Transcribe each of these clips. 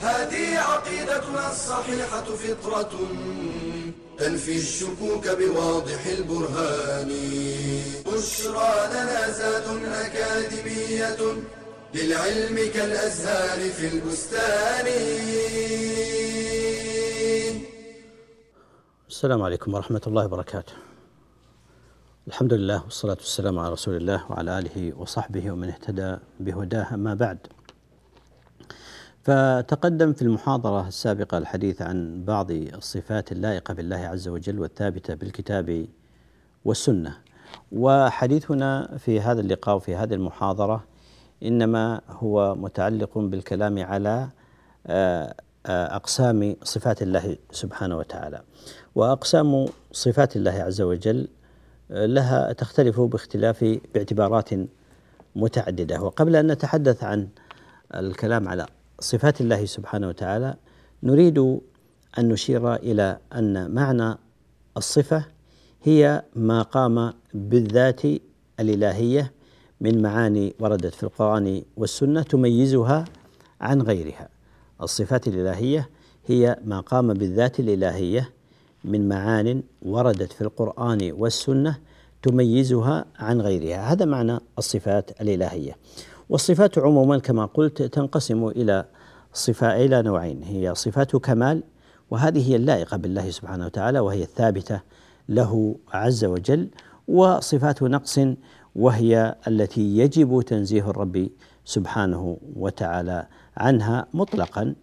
هذه عقيدتنا الصحيحة فطرة تنفي الشكوك بواضح البرهان بشرى لنا زاد أكاديمية للعلم كالأزهار في البستان السلام عليكم ورحمة الله وبركاته. الحمد لله والصلاة والسلام على رسول الله وعلى آله وصحبه ومن اهتدى بهداه أما بعد. فتقدم في المحاضرة السابقة الحديث عن بعض الصفات اللائقة بالله عز وجل والثابتة بالكتاب والسنة. وحديثنا في هذا اللقاء وفي هذه المحاضرة إنما هو متعلق بالكلام على أقسام صفات الله سبحانه وتعالى. وأقسام صفات الله عز وجل لها تختلف باختلاف باعتبارات متعددة وقبل أن نتحدث عن الكلام على صفات الله سبحانه وتعالى نريد أن نشير إلى أن معنى الصفة هي ما قام بالذات الإلهية من معاني وردت في القرآن والسنة تميزها عن غيرها. الصفات الإلهية هي ما قام بالذات الإلهية من معان وردت في القرآن والسنة تميزها عن غيرها. هذا معنى الصفات الإلهية. والصفات عموما كما قلت تنقسم إلى صفة إلى نوعين هي صفات كمال وهذه هي اللائقة بالله سبحانه وتعالى وهي الثابتة له عز وجل وصفات نقص وهي التي يجب تنزيه الرب سبحانه وتعالى عنها مطلقا.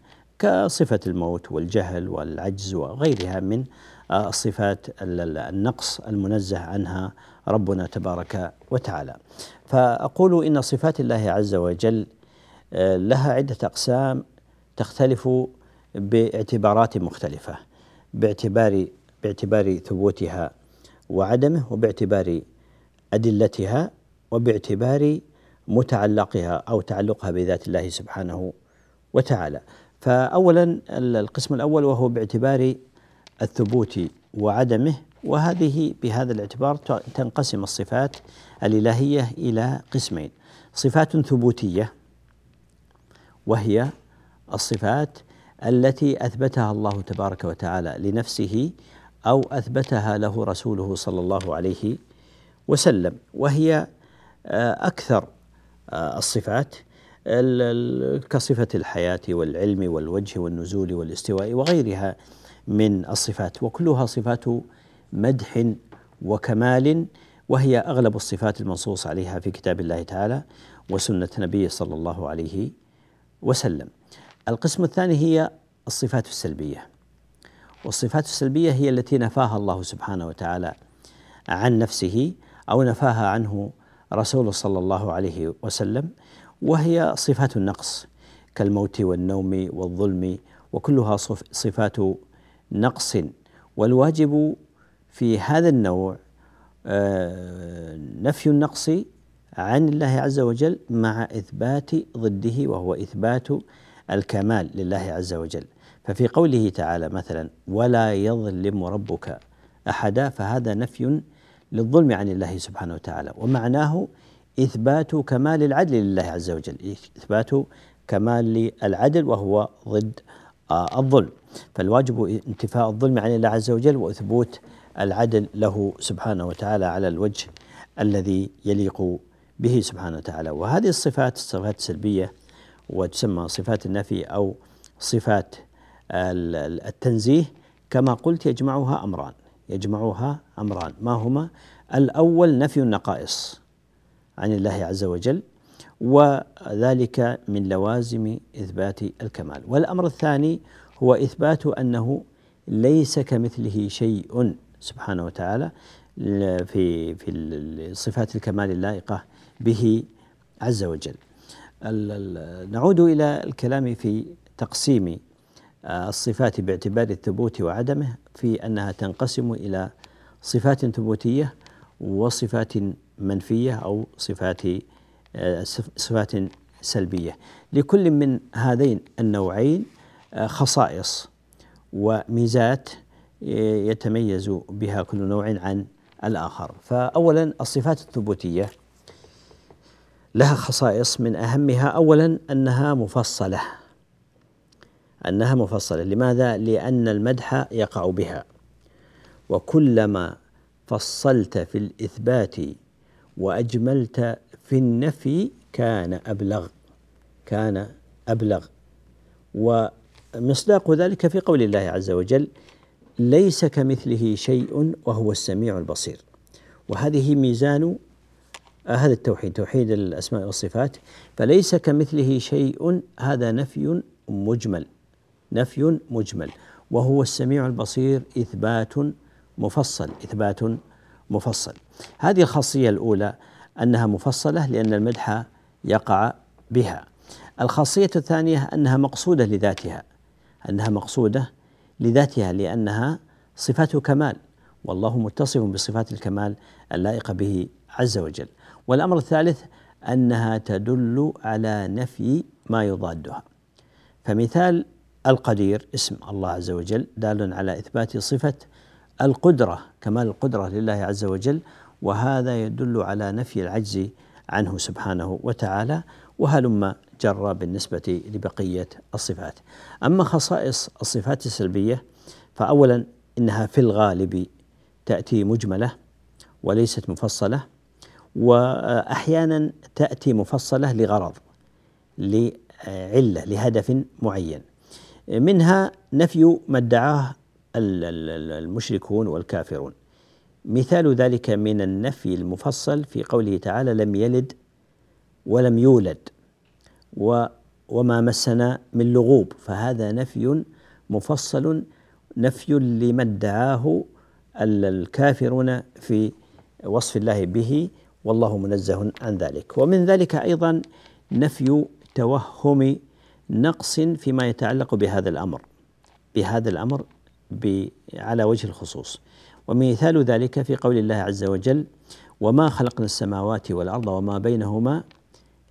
كصفة الموت والجهل والعجز وغيرها من الصفات النقص المنزه عنها ربنا تبارك وتعالى. فأقول إن صفات الله عز وجل لها عدة أقسام تختلف باعتبارات مختلفة باعتبار باعتبار ثبوتها وعدمه وباعتبار أدلتها وباعتبار متعلقها أو تعلقها بذات الله سبحانه وتعالى. فأولا القسم الأول وهو باعتبار الثبوت وعدمه وهذه بهذا الاعتبار تنقسم الصفات الإلهية إلى قسمين. صفات ثبوتية وهي الصفات التي أثبتها الله تبارك وتعالى لنفسه أو أثبتها له رسوله صلى الله عليه وسلم وهي أكثر الصفات كصفة الحياة والعلم والوجه والنزول والاستواء وغيرها من الصفات وكلها صفات مدح وكمال وهي أغلب الصفات المنصوص عليها في كتاب الله تعالى وسنة نبيه صلى الله عليه وسلم. القسم الثاني هي الصفات السلبية. والصفات السلبية هي التي نفاها الله سبحانه وتعالى عن نفسه أو نفاها عنه رسوله صلى الله عليه وسلم وهي صفات النقص كالموت والنوم والظلم وكلها صفات نقص. والواجب في هذا النوع نفي النقص عن الله عز وجل مع إثبات ضده وهو إثبات الكمال لله عز وجل. ففي قوله تعالى مثلا ولا يظلم ربك أحدا فهذا نفي للظلم عن الله سبحانه وتعالى. ومعناه إثبات كمال العدل لله عز وجل. إثبات كمال العدل وهو ضد الظلم. فالواجب انتفاء الظلم عن الله عز وجل واثبوت العدل له سبحانه وتعالى على الوجه الذي يليق به سبحانه وتعالى. وهذه الصفات الصفات السلبية وتسمى صفات النفي أو صفات التنزيه كما قلت يجمعها أمران. يجمعها أمران. ما هما؟ الأول نفي النقائص. عن الله عز وجل وذلك من لوازم إثبات الكمال والأمر الثاني هو إثبات أنه ليس كمثله شيء سبحانه وتعالى في في صفات الكمال اللائقة به عز وجل. نعود إلى الكلام في تقسيم الصفات باعتبار الثبوت وعدمه في أنها تنقسم إلى صفات ثبوتية وصفات منفية أو صفات آه، صفات سلبية. لكل من هذين النوعين آه، خصائص وميزات يتميز بها كل نوع عن الآخر. فأولا الصفات الثبوتية. لها خصائص من أهمها أولا أنها مفصلة. أنها مفصلة. لماذا؟ لأن المدح يقع بها. وكلما فصلت في الإثبات وأجملت في النفي كان أبلغ كان أبلغ. ومصداق ذلك في قول الله عز وجل ليس كمثله شيء وهو السميع البصير. وهذه ميزان آه، هذا التوحيد توحيد الأسماء والصفات. فليس كمثله شيء هذا نفي مجمل نفي مجمل. وهو السميع البصير إثبات مفصل إثبات مفصل. هذه الخاصية الأولى أنها مفصلة لأن المدح يقع بها. الخاصية الثانية أنها مقصودة لذاتها أنها مقصودة لذاتها لأنها صفات كمال. والله متصف بصفات الكمال اللائقة به عز وجل. والأمر الثالث أنها تدل على نفي ما يضادها. فمثال القدير اسم الله عز وجل دال على إثبات صفة القدرة كمال القدرة لله عز وجل وهذا يدل على نفي العجز عنه سبحانه وتعالى وهلم جر بالنسبة لبقية الصفات. أما خصائص الصفات السلبية فأولا إنها في الغالب تأتي مجملة وليست مفصلة وأحيانا تأتي مفصلة لغرض لعلة لهدف معين. منها نفي ما ادعاه المشركون والكافرون. مثال ذلك من النفي المفصل في قوله تعالى لم يلد ولم يولد و وما مسنا من لغوب فهذا نفي مفصل نفي لما ادعاه الكافرون في وصف الله به والله منزه عن ذلك. ومن ذلك أيضا نفي توهم نقص فيما يتعلق بهذا الأمر بهذا الأمر على وجه الخصوص. ومثال ذلك في قول الله عز وجل وما خلقنا السماوات والأرض وما بينهما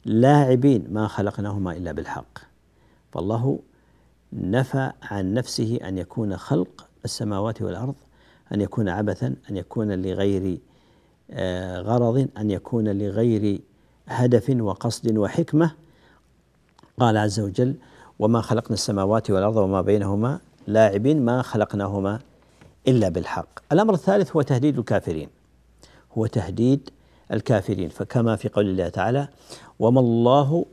لاعبين ما خلقناهما إلا بالحق. فالله نفى عن نفسه أن يكون خلق السماوات والأرض أن يكون عبثا أن يكون لغير آه، غرض أن يكون لغير هدف وقصد وحكمة. قال عز وجل وما خلقنا السماوات والأرض وما بينهما لاعبين ما خلقناهما إلا بالحق. الأمر الثالث هو تهديد الكافرين. هو تهديد الكافرين. فكما في قول الله تعالى وما الله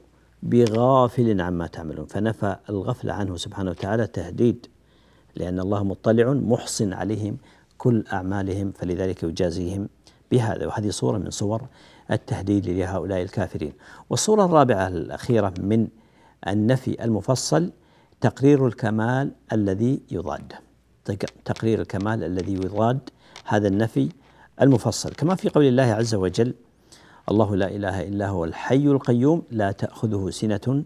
بغافل عما تعملون. فنفى الغفل عنه سبحانه وتعالى تهديد لأن الله مطلع محصن عليهم كل أعمالهم فلذلك يجازيهم بهذا. وهذه صورة من صور التهديد لهؤلاء الكافرين. والصورة الرابعة الأخيرة من النفي المفصل تقرير الكمال الذي يضاد. تقرير الكمال الذي يضاد هذا النفي المفصل. كما في قول الله عز وجل الله لا إله إلا هو الحي القيوم لا تأخذه سنة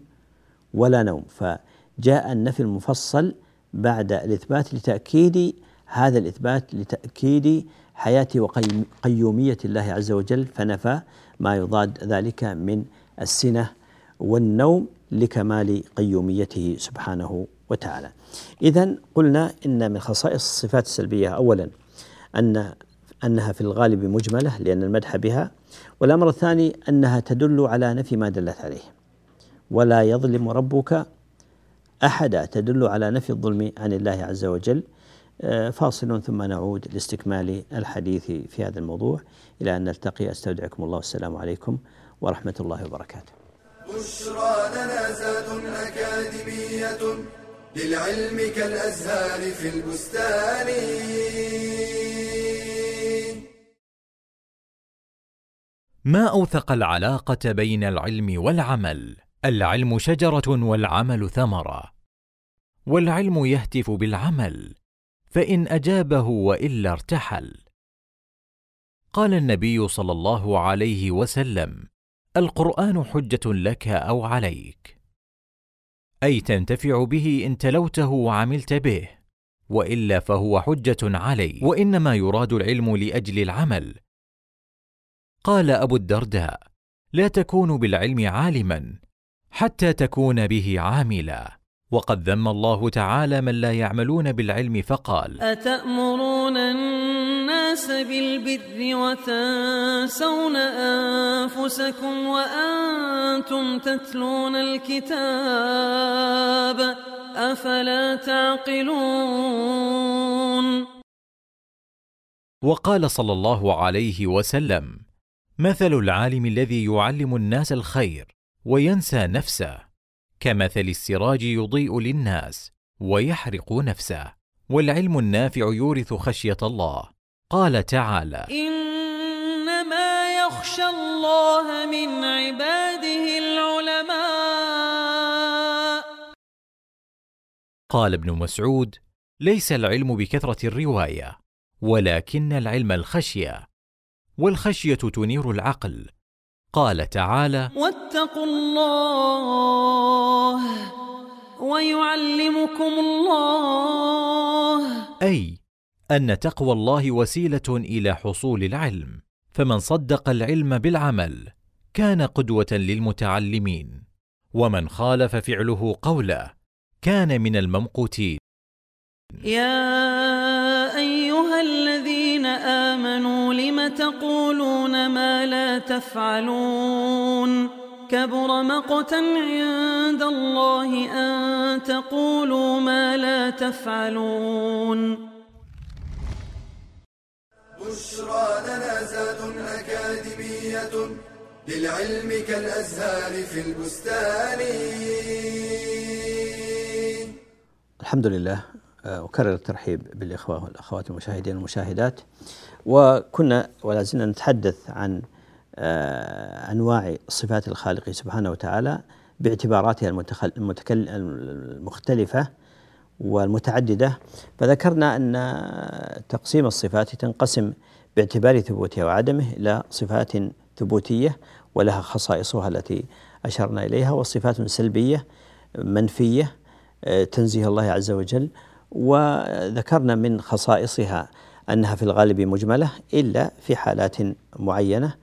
ولا نوم. فجاء النفي المفصل بعد الإثبات لتأكيد هذا الإثبات لتأكيد حياة وقيوميه الله عز وجل فنفى ما يضاد ذلك من السنة والنوم لكمال قيوميته سبحانه وتعالى. اذا قلنا إن من خصائص الصفات السلبية اولا ان أنها في الغالب مجملة لأن المدح بها والأمر الثاني أنها تدل على نفي ما دلت عليه ولا يظلم ربك أحدا تدل على نفي الظلم عن الله عز وجل آه، فاصل ثم نعود لاستكمال الحديث في هذا الموضوع إلى أن نلتقي أستودعكم الله والسلام عليكم ورحمة الله وبركاته. بشرى لنا زاد أكاديمية للعلم كالأزهار في البستان. ما أوثق العلاقة بين العلم والعمل؟ العلم شجرة والعمل ثمرة. والعلم يهتف بالعمل فإن أجابه وإلا ارتحل. قال النبي صلى الله عليه وسلم القرآن حجة لك أو عليك. أي تنتفع به إن تلوته وعملت به وإلا فهو حجة علي. وإنما يراد العلم لأجل العمل. قال أبو الدرداء لا تكون بالعلم عالما حتى تكون به عاملا. وقد ذم الله تعالى من لا يعملون بالعلم فقال أتأمرون الناس بالبر وتنسون أنفسكم وأنتم تتلون الكتاب أفلا تعقلون وقال صلى الله عليه وسلم مثل العالم الذي يعلم الناس الخير وينسى نفسه كمثل السراج يضيء للناس ويحرق نفسه والعلم النافع يورث خشية الله. قال تعالى إنما يخشى الله من عباده العلماء. قال ابن مسعود ليس العلم بكثرة الرواية ولكن العلم الخشية والخشية تنير العقل. قال تعالى واتقوا الله ويعلمكم الله. أي أن تقوى الله وسيلة إلى حصول العلم. فمن صدق العلم بالعمل كان قدوة للمتعلمين. ومن خالف فعله قوله كان من الممقوتين. يا أيها الذين آمنوا لم تقولون ما لا تفعلون؟ كبر مقتا عند الله أن تقولوا ما لا تفعلون. بشرى لنا زاد أكاديمية للعلم كالأزهار في البستان. الحمد لله آه، أكرر الترحيب بالإخوة والأخوات المشاهدين والمشاهدات. وكنا ولا زلنا نتحدث عن آه، أنواع صفات الخالق سبحانه وتعالى باعتباراتها المختلفة. والمتعددة. فذكرنا أن تقسيم الصفات تنقسم باعتبار ثبوتها وعدمه إلى صفات ثبوتية ولها خصائصها التي أشرنا إليها وصفات سلبية منفية آه، تنزيه الله عز وجل. وذكرنا من خصائصها أنها في الغالب مجملة إلا في حالات معينة.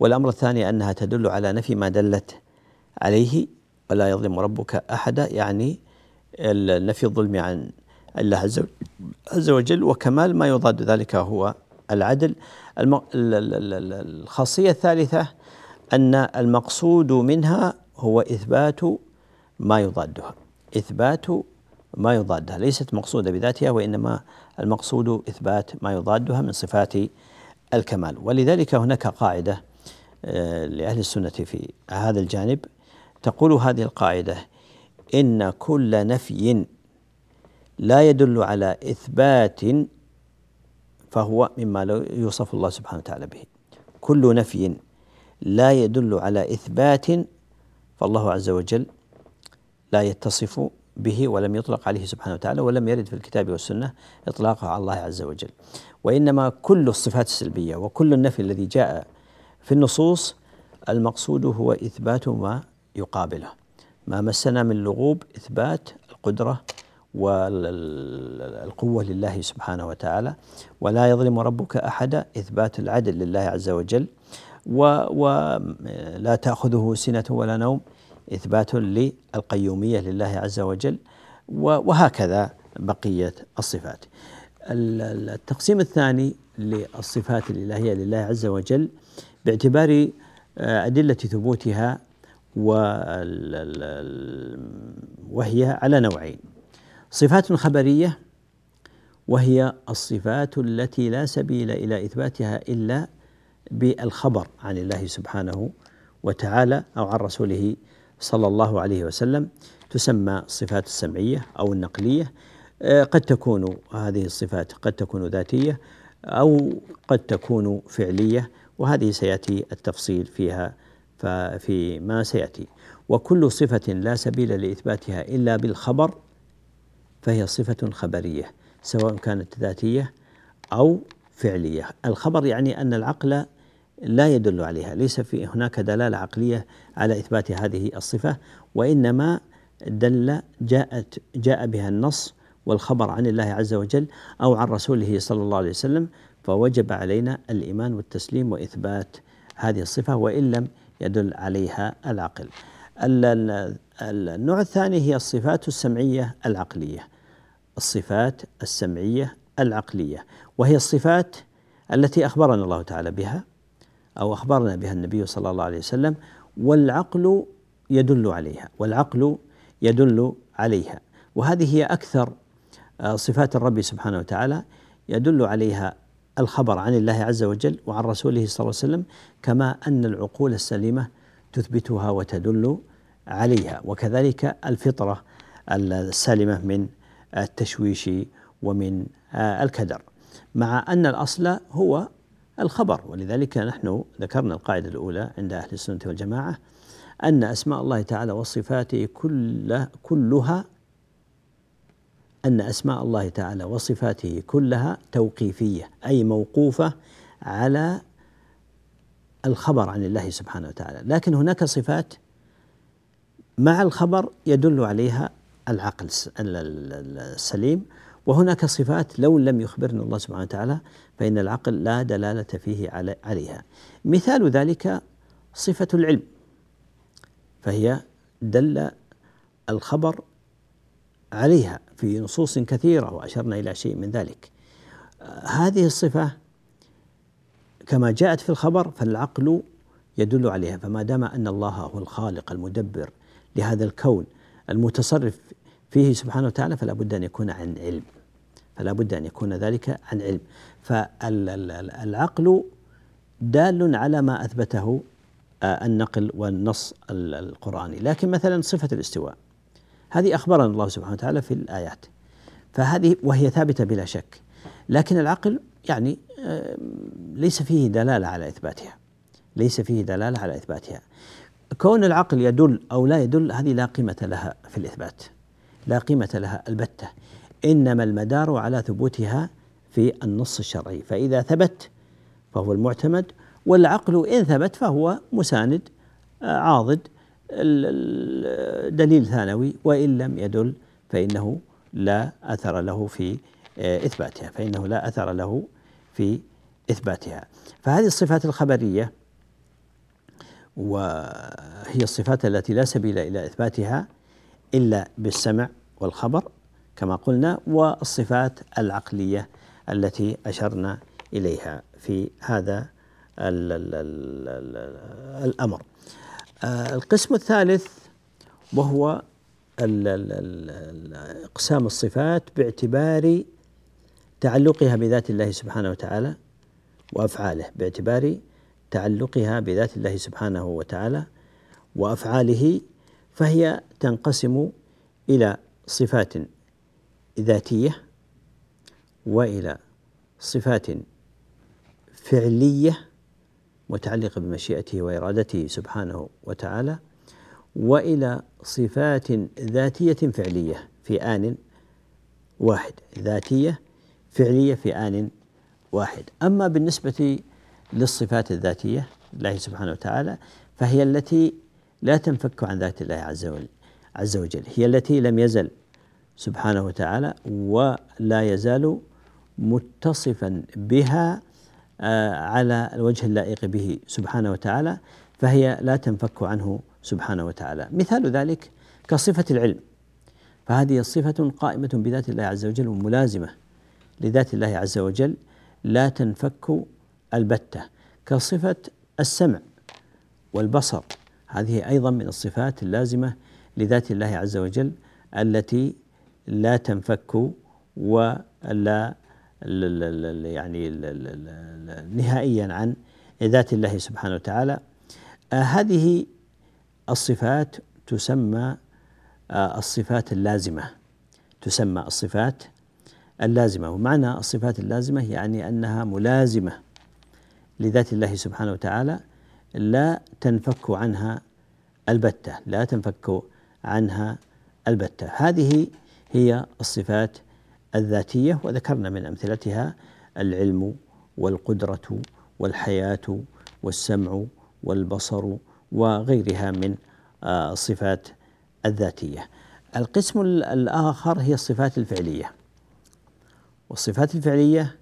والأمر الثاني أنها تدل على نفي ما دلت عليه ولا يظلم ربك احدا يعني نفي الظلم عن الله عز وجل وكمال ما يضاد ذلك هو العدل. الخاصية الثالثة أن المقصود منها هو إثبات ما يضادها. إثبات ما يضادها. ليست مقصودة بذاتها وإنما المقصود إثبات ما يضادها من صفات الكمال. ولذلك هناك قاعدة آه، لأهل السنة في هذا الجانب تقول هذه القاعدة إن كل نفي لا يدل على إثبات فهو مما يوصف الله سبحانه وتعالى به. كل نفي لا يدل على إثبات فالله عز وجل لا يتصف به ولم يطلق عليه سبحانه وتعالى ولم يرد في الكتاب والسنة اطلاقه على الله عز وجل. وإنما كل الصفات السلبية وكل النفي الذي جاء في النصوص المقصود هو إثبات ما يقابله. ما مسنا من لغوب إثبات القدرة والقوة لله سبحانه وتعالى ولا يظلم ربك احدا إثبات العدل لله عز وجل ولا تأخذه سنة ولا نوم إثبات للقيومية لله عز وجل وهكذا بقية الصفات. التقسيم الثاني للصفات الإلهية لله عز وجل باعتبار آه، أدلة ثبوتها وهي على نوعين. صفات خبرية وهي الصفات التي لا سبيل إلى إثباتها إلا بالخبر عن الله سبحانه وتعالى أو عن رسوله صلى الله عليه وسلم. تسمى الصفات السمعية أو النقلية. آه، قد تكون هذه الصفات قد تكون ذاتية أو قد تكون فعلية وهذه سيأتي التفصيل فيها في ما سيأتي. وكل صفة لا سبيل لإثباتها إلا بالخبر فهي صفة خبرية سواء كانت ذاتية أو فعلية. الخبر يعني أن العقل لا يدل عليها ليس في هناك دلالة عقلية على إثبات هذه الصفة وإنما دل جاءت جاء بها النص والخبر عن الله عز وجل أو عن رسوله صلى الله عليه وسلم فوجب علينا الإيمان والتسليم وإثبات هذه الصفة وإن لم يدل عليها العقل. النوع الثاني هي الصفات السمعية العقلية. الصفات السمعية العقلية وهي الصفات التي أخبرنا الله تعالى بها أو أخبرنا بها النبي صلى الله عليه وسلم والعقل يدل عليها والعقل يدل عليها وهذه هي أكثر آه، صفات الرب سبحانه وتعالى يدل عليها الخبر عن الله عز وجل وعن رسوله صلى الله عليه وسلم كما أن العقول السليمة تثبتها وتدل عليها. وكذلك الفطرة السالمة من التشويش ومن آه، الكدر. مع أن الأصل هو الخبر ولذلك نحن ذكرنا القاعدة الأولى عند أهل السنة والجماعة أن أسماء الله تعالى وصفاته كل كلها أن أسماء الله تعالى وصفاته كلها توقيفية أي موقوفة على الخبر عن الله سبحانه وتعالى. لكن هناك صفات مع الخبر يدل عليها العقل السليم. وهناك صفات لو لم يخبرنا الله سبحانه وتعالى فإن العقل لا دلالة فيه عليها. مثال ذلك صفة العلم فهي دل الخبر عليها في نصوص كثيرة وأشرنا إلى شيء من ذلك. هذه الصفة كما جاءت في الخبر فالعقل يدل عليها فما دام أن الله هو الخالق المدبر لهذا الكون المتصرف فيه سبحانه وتعالى فلا بد أن يكون عن علم. فلا بد أن يكون ذلك عن علم. فالعقل دال على ما أثبته آه، النقل والنص القرآني. لكن مثلا صفة الاستواء. هذه أخبرنا الله سبحانه وتعالى في الآيات. فهذه وهي ثابتة بلا شك. لكن العقل يعني آه، ليس فيه دلالة على إثباتها. ليس فيه دلالة على إثباتها. كون العقل يدل أو لا يدل هذه لا قيمة لها في الإثبات. لا قيمة لها البتة. إنما المدار على ثبوتها في النص الشرعي. فإذا ثبت فهو المعتمد والعقل إن ثبت فهو مساند آه، عاضد دليل ثانوي وإن لم يدل فإنه لا أثر له في آه، إثباتها فإنه لا أثر له في إثباتها. فهذه الصفات الخبرية وهي الصفات التي لا سبيل إلى إثباتها إلا بالسمع والخبر كما قلنا والصفات العقلية التي أشرنا إليها في هذا الأمر. القسم الثالث وهو اقسام الصفات باعتبار تعلقها بذات الله سبحانه وتعالى وأفعاله باعتبار تعلقها بذات الله سبحانه وتعالى وأفعاله فهي تنقسم إلى صفات ذاتية وإلى صفات فعلية متعلقة بمشيئته وإرادته سبحانه وتعالى وإلى صفات ذاتية فعلية في آن واحد. ذاتية فعلية في آن واحد. أما بالنسبة للصفات الذاتية لله سبحانه وتعالى فهي التي لا تنفك عن ذات الله عز وجل عز وجل. هي التي لم يزل سبحانه وتعالى ولا يزال متصفا بها على الوجه اللائق به سبحانه وتعالى فهي لا تنفك عنه سبحانه وتعالى. مثال ذلك كصفة العلم. فهذه صفة قائمة بذات الله عز وجل وملازمة لذات الله عز وجل لا تنفك البتة. كصفة السمع والبصر هذه أيضا من الصفات اللازمة لذات الله عز وجل التي لا تنفك ولا يعني نهائيا عن ذات الله سبحانه وتعالى. آه، هذه الصفات تسمى آه، الصفات اللازمة. تسمى الصفات اللازمة. ومعنى الصفات اللازمة يعني أنها ملازمة لذات الله سبحانه وتعالى لا تنفك عنها البتة. لا تنفك عنها البتة. هذه هي الصفات الذاتية وذكرنا من أمثلتها العلم والقدرة والحياة والسمع والبصر وغيرها من الصفات آه، الذاتية. القسم الآخر هي الصفات الفعلية. والصفات الفعلية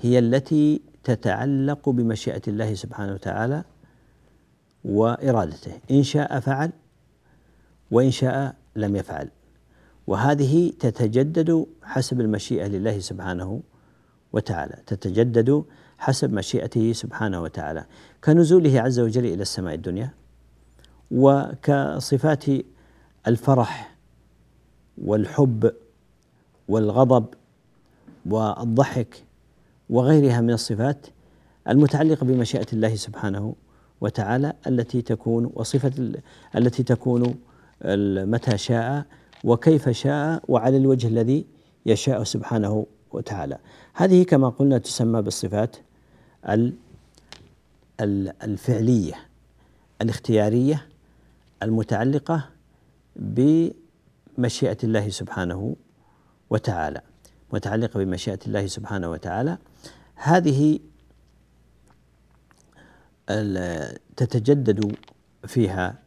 هي التي تتعلق بمشيئة الله سبحانه وتعالى وإرادته. إن شاء فعل وإن شاء لم يفعل. وهذه تتجدد حسب المشيئة لله سبحانه وتعالى تتجدد حسب مشيئته سبحانه وتعالى. كنزوله عز وجل إلى السماء الدنيا وكصفات الفرح والحب والغضب والضحك وغيرها من الصفات المتعلقة بمشيئة الله سبحانه وتعالى التي تكون وصفة التي تكون متى شاء وكيف شاء وعلى الوجه الذي يشاء سبحانه وتعالى. هذه كما قلنا تسمى بالصفات الفعلية الاختيارية المتعلقة بمشيئة الله سبحانه وتعالى متعلقة بمشيئة الله سبحانه وتعالى. هذه تتجدد فيها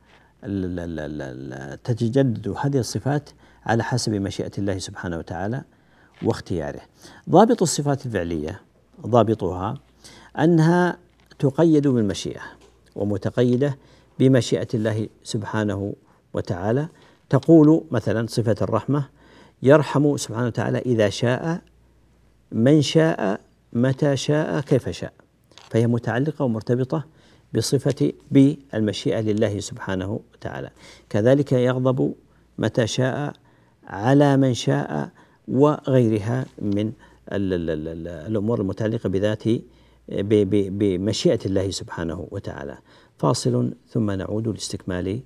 تتجدد هذه الصفات على حسب مشيئة الله سبحانه وتعالى واختياره. ضابط الصفات الفعلية ضابطها أنها تقيد بالمشيئة ومتقيدة بمشيئة الله سبحانه وتعالى تقول مثلا صفة الرحمة يرحم سبحانه وتعالى إذا شاء من شاء متى شاء كيف شاء فهي متعلقة ومرتبطة بصفة بالمشيئة لله سبحانه وتعالى. كذلك يغضب متى شاء على من شاء وغيرها من الأمور المتعلقة بذات بمشيئة الله سبحانه وتعالى. فاصل ثم نعود لاستكمال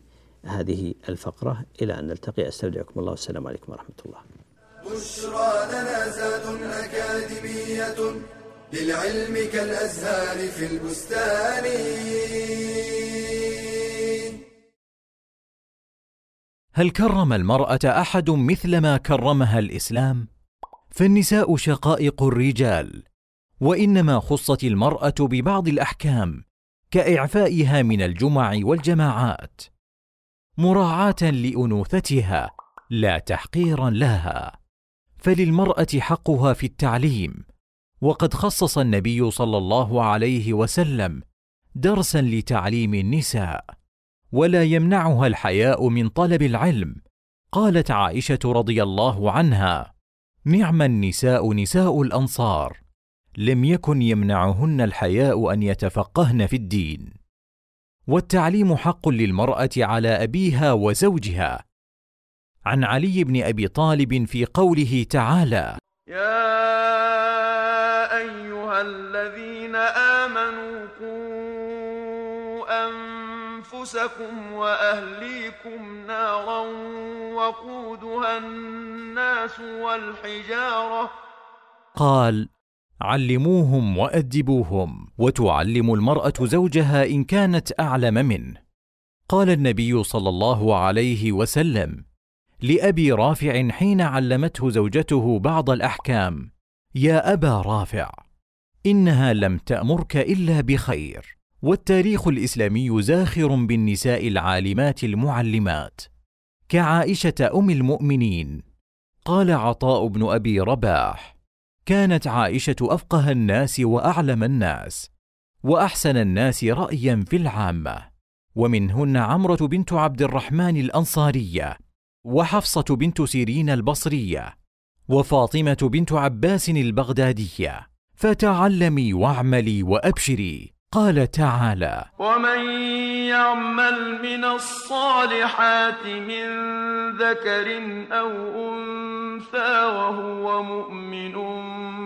هذه الفقرة إلى أن نلتقي. أستودعكم الله. والسلام عليكم ورحمة الله. بشرى لنا زاد أكاديمية للعلم كالأزهار في البستان هل كرم المرأة أحد مثل ما كرمها الإسلام؟ فالنساء شقائق الرجال وإنما خصت المرأة ببعض الأحكام كإعفائها من الجمع والجماعات مراعاة لأنوثتها لا تحقيرا لها فللمرأة حقها في التعليم وقد خصص النبي صلى الله عليه وسلم درسا لتعليم النساء ولا يمنعها الحياء من طلب العلم. قالت عائشة رضي الله عنها نعم النساء نساء الأنصار لم يكن يمنعهن الحياء أن يتفقهن في الدين. والتعليم حق للمرأة على أبيها وزوجها. عن علي بن أبي طالب في قوله تعالى يا الذين آمنوا قوا أنفسكم وأهليكم نارا وقودها الناس والحجارة. قال علموهم وأدبوهم وتعلم المرأة زوجها إن كانت أعلم منه. قال النبي صلى الله عليه وسلم لأبي رافع حين علمته زوجته بعض الأحكام يا أبا رافع إنها لم تأمرك إلا بخير. والتاريخ الإسلامي زاخر بالنساء العالمات المعلمات. كعائشة أم المؤمنين. قال عطاء بن أبي رباح كانت عائشة أفقه الناس وأعلم الناس وأحسن الناس رايا في العامة. ومنهن عمرة بنت عبد الرحمن الأنصارية وحفصة بنت سيرين البصرية وفاطمة بنت عباس البغدادية. فتعلمي واعملي وأبشري. قال تعالى ومن يعمل من الصالحات من ذكر أو انثى وهو مؤمن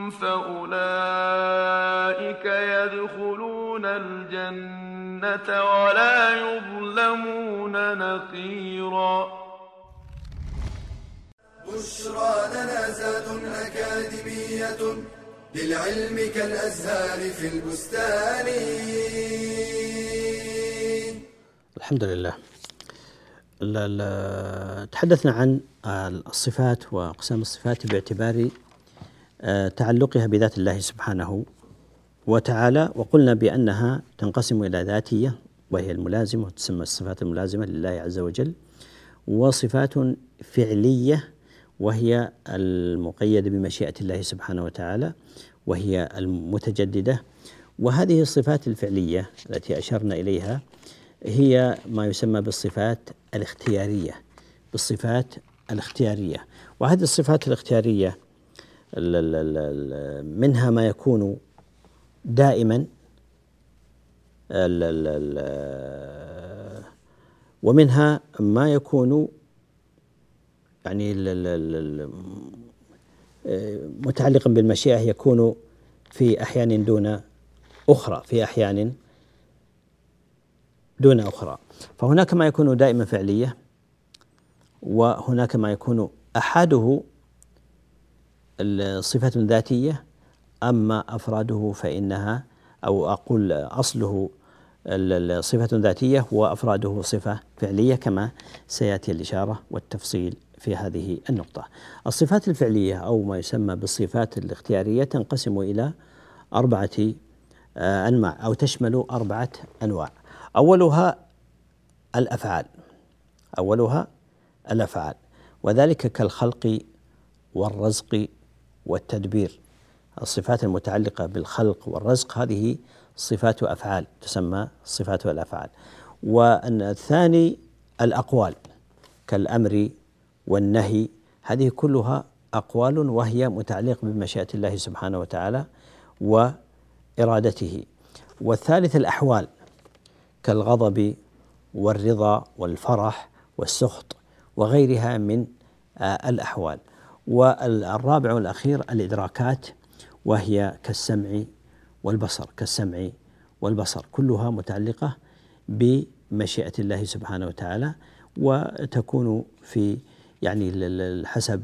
فاولئك يدخلون الجنه ولا يظلمون نقيرا. بشرى لنا زاد اكاديميه للعلم كالأزهار في البستان. الحمد لله. تحدثنا عن الصفات وأقسام الصفات باعتبار آه، تعلقها بذات الله سبحانه وتعالى وقلنا بأنها تنقسم إلى ذاتية وهي الملازمة وتسمى الصفات الملازمة لله عز وجل وصفات فعلية وهي المقيدة بمشيئة الله سبحانه وتعالى وهي المتجددة. وهذه الصفات الفعلية التي أشرنا إليها هي ما يسمى بالصفات الاختيارية بالصفات الاختيارية. وهذه الصفات الاختيارية منها ما يكون دائما ومنها ما يكون يعني متعلقا بالمشيئة يكون في أحيان دون أخرى في أحيان دون أخرى. فهناك ما يكون دائما فعلية وهناك ما يكون أحده صفة ذاتية أما أفراده فإنها أو أقول أصله صفة ذاتية وأفراده صفة فعلية كما سيأتي الإشارة والتفصيل في هذه النقطة. الصفات الفعلية أو ما يسمى بالصفات الاختيارية تنقسم إلى أربعة آه، أنواع أو تشمل أربعة أنواع. أولها الأفعال. أولها الأفعال وذلك كالخلق والرزق والتدبير. الصفات المتعلقة بالخلق والرزق هذه صفات أفعال تسمى صفات الأفعال. والثاني الأقوال كالأمر والنهي هذه كلها أقوال وهي متعلقة بمشيئة الله سبحانه وتعالى وإرادته. والثالث الأحوال كالغضب والرضا والفرح والسخط وغيرها من آه، الأحوال. والرابع والأخير الإدراكات وهي كالسمع والبصر كالسمع والبصر. كلها متعلقة بمشيئة الله سبحانه وتعالى وتكون في يعني حسب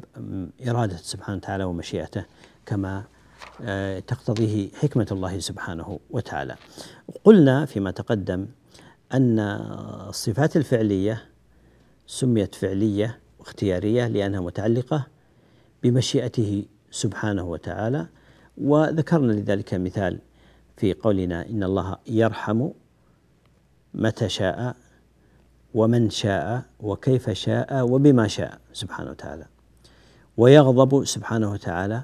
إرادة سبحانه وتعالى ومشيئته كما آه، تقتضيه حكمة الله سبحانه وتعالى. قلنا فيما تقدم أن الصفات الفعلية سميت فعلية واختيارية لأنها متعلقة بمشيئته سبحانه وتعالى وذكرنا لذلك مثال في قولنا إن الله يرحم متى شاء ومن شاء وكيف شاء وبما شاء سبحانه وتعالى. ويغضب سبحانه وتعالى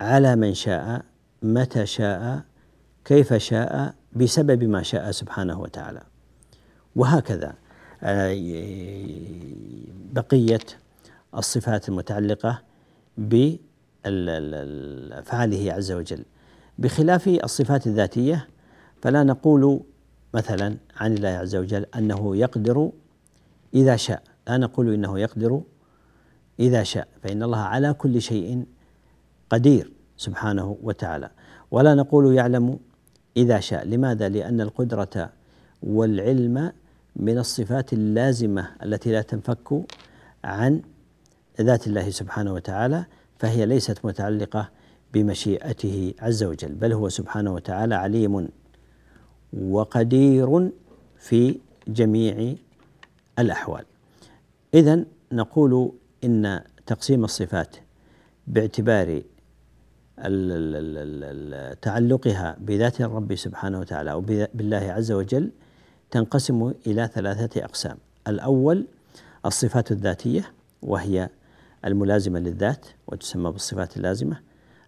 على من شاء متى شاء كيف شاء بسبب ما شاء سبحانه وتعالى. وهكذا آه، بقية الصفات المتعلقة بأفعاله عز وجل. بخلاف الصفات الذاتية فلا نقول مثلا عن الله عز وجل أنه يقدر إذا شاء. لا نقول إنه يقدر إذا شاء فإن الله على كل شيء قدير سبحانه وتعالى. ولا نقول يعلم إذا شاء. لماذا؟ لأن القدرة والعلم من الصفات اللازمة التي لا تنفك عن ذات الله سبحانه وتعالى فهي ليست متعلقة بمشيئته عز وجل بل هو سبحانه وتعالى عليم وقدير في جميع الأحوال. إذا نقول إن تقسيم الصفات باعتبار تعلقها بذات الرب سبحانه وتعالى أو بالله عز وجل تنقسم إلى ثلاثة أقسام. الأول الصفات الذاتية وهي الملازمة للذات وتسمى بالصفات اللازمة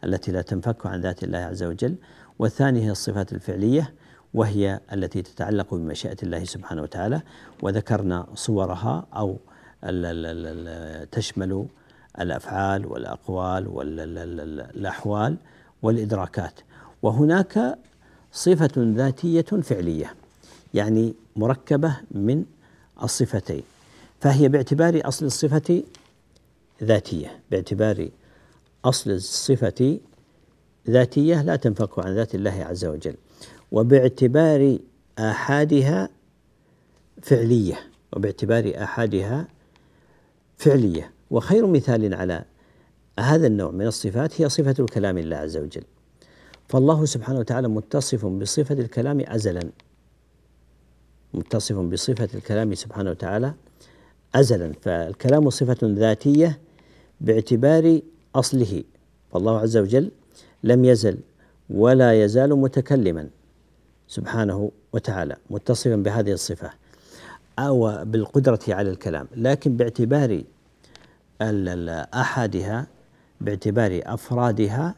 التي لا تنفك عن ذات الله عز وجل والثاني هي الصفات الفعلية وهي التي تتعلق بمشيئة الله سبحانه وتعالى وذكرنا صورها أو تشمل الأفعال والأقوال والأحوال والإدراكات. وهناك صفة ذاتية فعلية يعني مركبة من الصفتين فهي باعتبار أصل الصفة ذاتية. باعتبار أصل الصفة ذاتية لا تنفك عن ذات الله عز وجل. وباعتبار آحادها فعلية وباعتبار آحادها فعلية. وخير مثال على هذا النوع من الصفات هي صفة الكلام لله عز وجل. فالله سبحانه وتعالى متصف بصفة الكلام أزلا. متصف بصفة الكلام سبحانه وتعالى أزلا. فالكلام صفة ذاتية باعتبار أصله. فالله عز وجل لم يزل ولا يزال متكلما. سبحانه وتعالى متصفا بهذه الصفة. أو بالقدرة على الكلام لكن باعتبار أحدها باعتبار أفرادها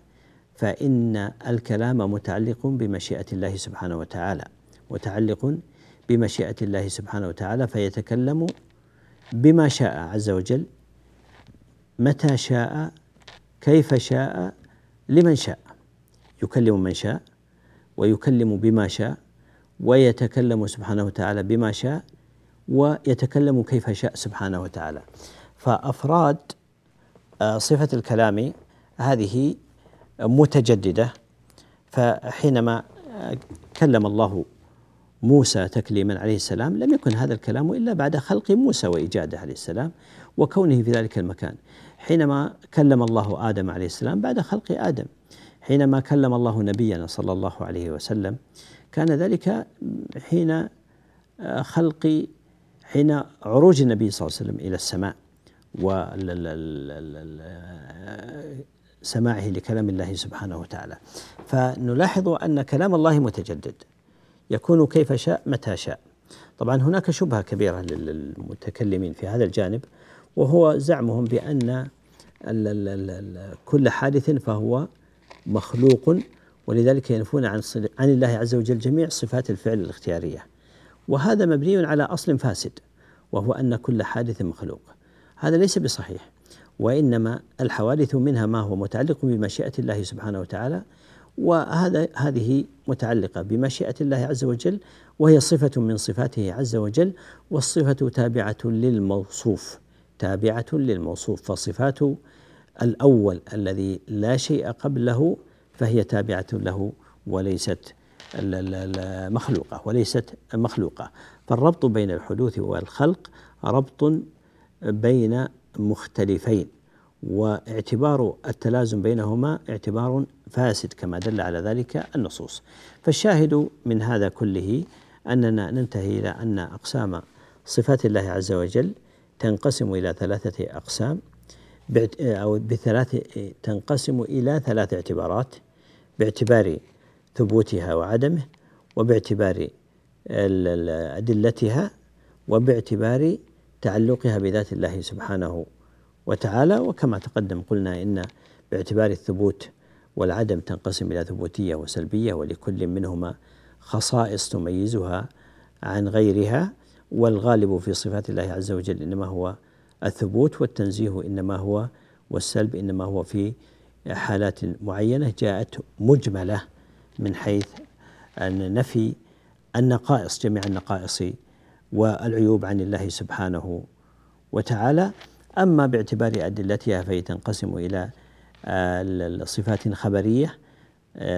فإن الكلام متعلق بمشيئة الله سبحانه وتعالى. متعلق بمشيئة الله سبحانه وتعالى فيتكلم بما شاء عز وجل متى شاء كيف شاء لمن شاء. يكلم من شاء ويكلم بما شاء ويتكلم سبحانه وتعالى بما شاء ويتكلم كيف شاء سبحانه وتعالى. فأفراد آه، صفة الكلام هذه متجددة. فحينما آه، كلم الله موسى تكليما عليه السلام لم يكن هذا الكلام إلا بعد خلق موسى وإيجاده عليه السلام وكونه في ذلك المكان. حينما كلم الله آدم عليه السلام بعد خلق آدم. حينما كلم الله نبينا صلى الله عليه وسلم كان ذلك حين آه، خلق حين عروج النبي صلى الله عليه وسلم إلى السماء وسماعه لكلام الله سبحانه وتعالى. فنلاحظ أن كلام الله متجدد يكون كيف شاء متى شاء. طبعا هناك شبهة كبيرة للمتكلمين في هذا الجانب وهو زعمهم بأن كل حادث فهو مخلوق ولذلك ينفون عن عن الله عز وجل جميع صفات الفعل الاختيارية. وهذا مبني على أصل فاسد وهو أن كل حادث مخلوق. هذا ليس بصحيح وإنما الحوادث منها ما هو متعلق بمشيئة الله سبحانه وتعالى وهذا هذه متعلقة بمشيئة الله عز وجل وهي صفة من صفاته عز وجل والصفة تابعة للموصوف. تابعة للموصوف فصفات الأول الذي لا شيء قبله فهي تابعة له وليست مخلوقة وليست مخلوقة. فالربط بين الحدوث والخلق ربط بين مختلفين واعتبار التلازم بينهما اعتبار فاسد كما دل على ذلك النصوص. فالشاهد من هذا كله أننا ننتهي إلى أن أقسام صفات الله عز وجل تنقسم إلى ثلاثة أقسام. أو بثلاث تنقسم إلى ثلاث اعتبارات باعتبار ثبوتها وعدمه وباعتبار أدلتها وباعتبار تعلقها بذات الله سبحانه وتعالى. وكما تقدم قلنا إن باعتبار الثبوت والعدم تنقسم إلى ثبوتية وسلبية ولكل منهما خصائص تميزها عن غيرها والغالب في صفات الله عز وجل إنما هو الثبوت والتنزيه إنما هو والسلب إنما هو في حالات معينة جاءت مجملة من حيث أن نفي النقائص جميع النقائص والعيوب عن الله سبحانه وتعالى. أما باعتبار أدلتها فهي تنقسم إلى صفات خبرية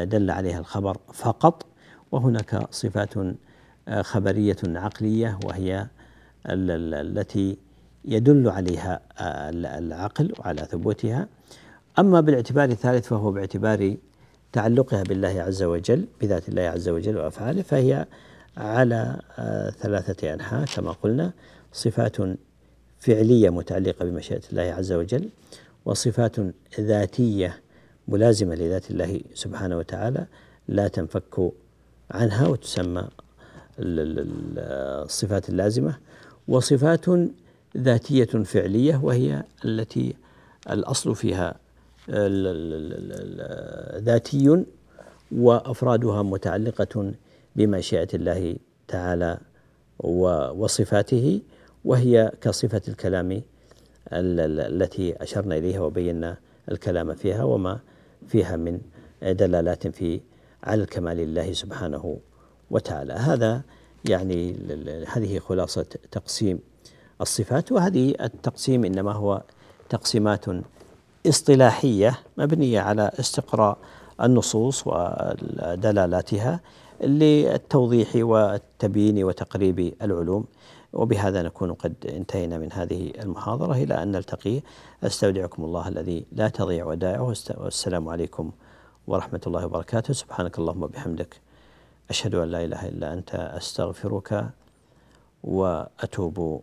دل عليها الخبر فقط. وهناك صفات خبرية عقلية وهي التي يدل عليها العقل وعلى ثبوتها. أما بالاعتبار الثالث فهو باعتبار تعلقها بالله عز وجل بذات الله عز وجل وأفعاله فهي على آه، ثلاثة أنحاء كما قلنا. صفات فعلية متعلقة بمشيئة الله عز وجل وصفات ذاتية ملازمة لذات الله سبحانه وتعالى لا تنفك عنها وتسمى الصفات اللازمة. وصفات ذاتية فعلية وهي التي الأصل فيها ذاتي وأفرادها متعلقة بمشيئة الله تعالى وصفاته وهي كصفة الكلام التي أشرنا إليها وبينا الكلام فيها وما فيها من دلالات في على الكمال الله سبحانه وتعالى. هذا يعني هذه خلاصة تقسيم الصفات وهذه التقسيم إنما هو تقسيمات اصطلاحية مبنية على استقراء النصوص ودلالاتها للتوضيح والتبيين وتقريب العلوم. وبهذا نكون قد انتهينا من هذه المحاضرة. إلى أن نلتقي أستودعكم الله الذي لا تضيع ودائعه. والسلام عليكم ورحمة الله وبركاته. سبحانك اللهم وبحمدك. أشهد أن لا إله إلا أنت أستغفرك وأتوب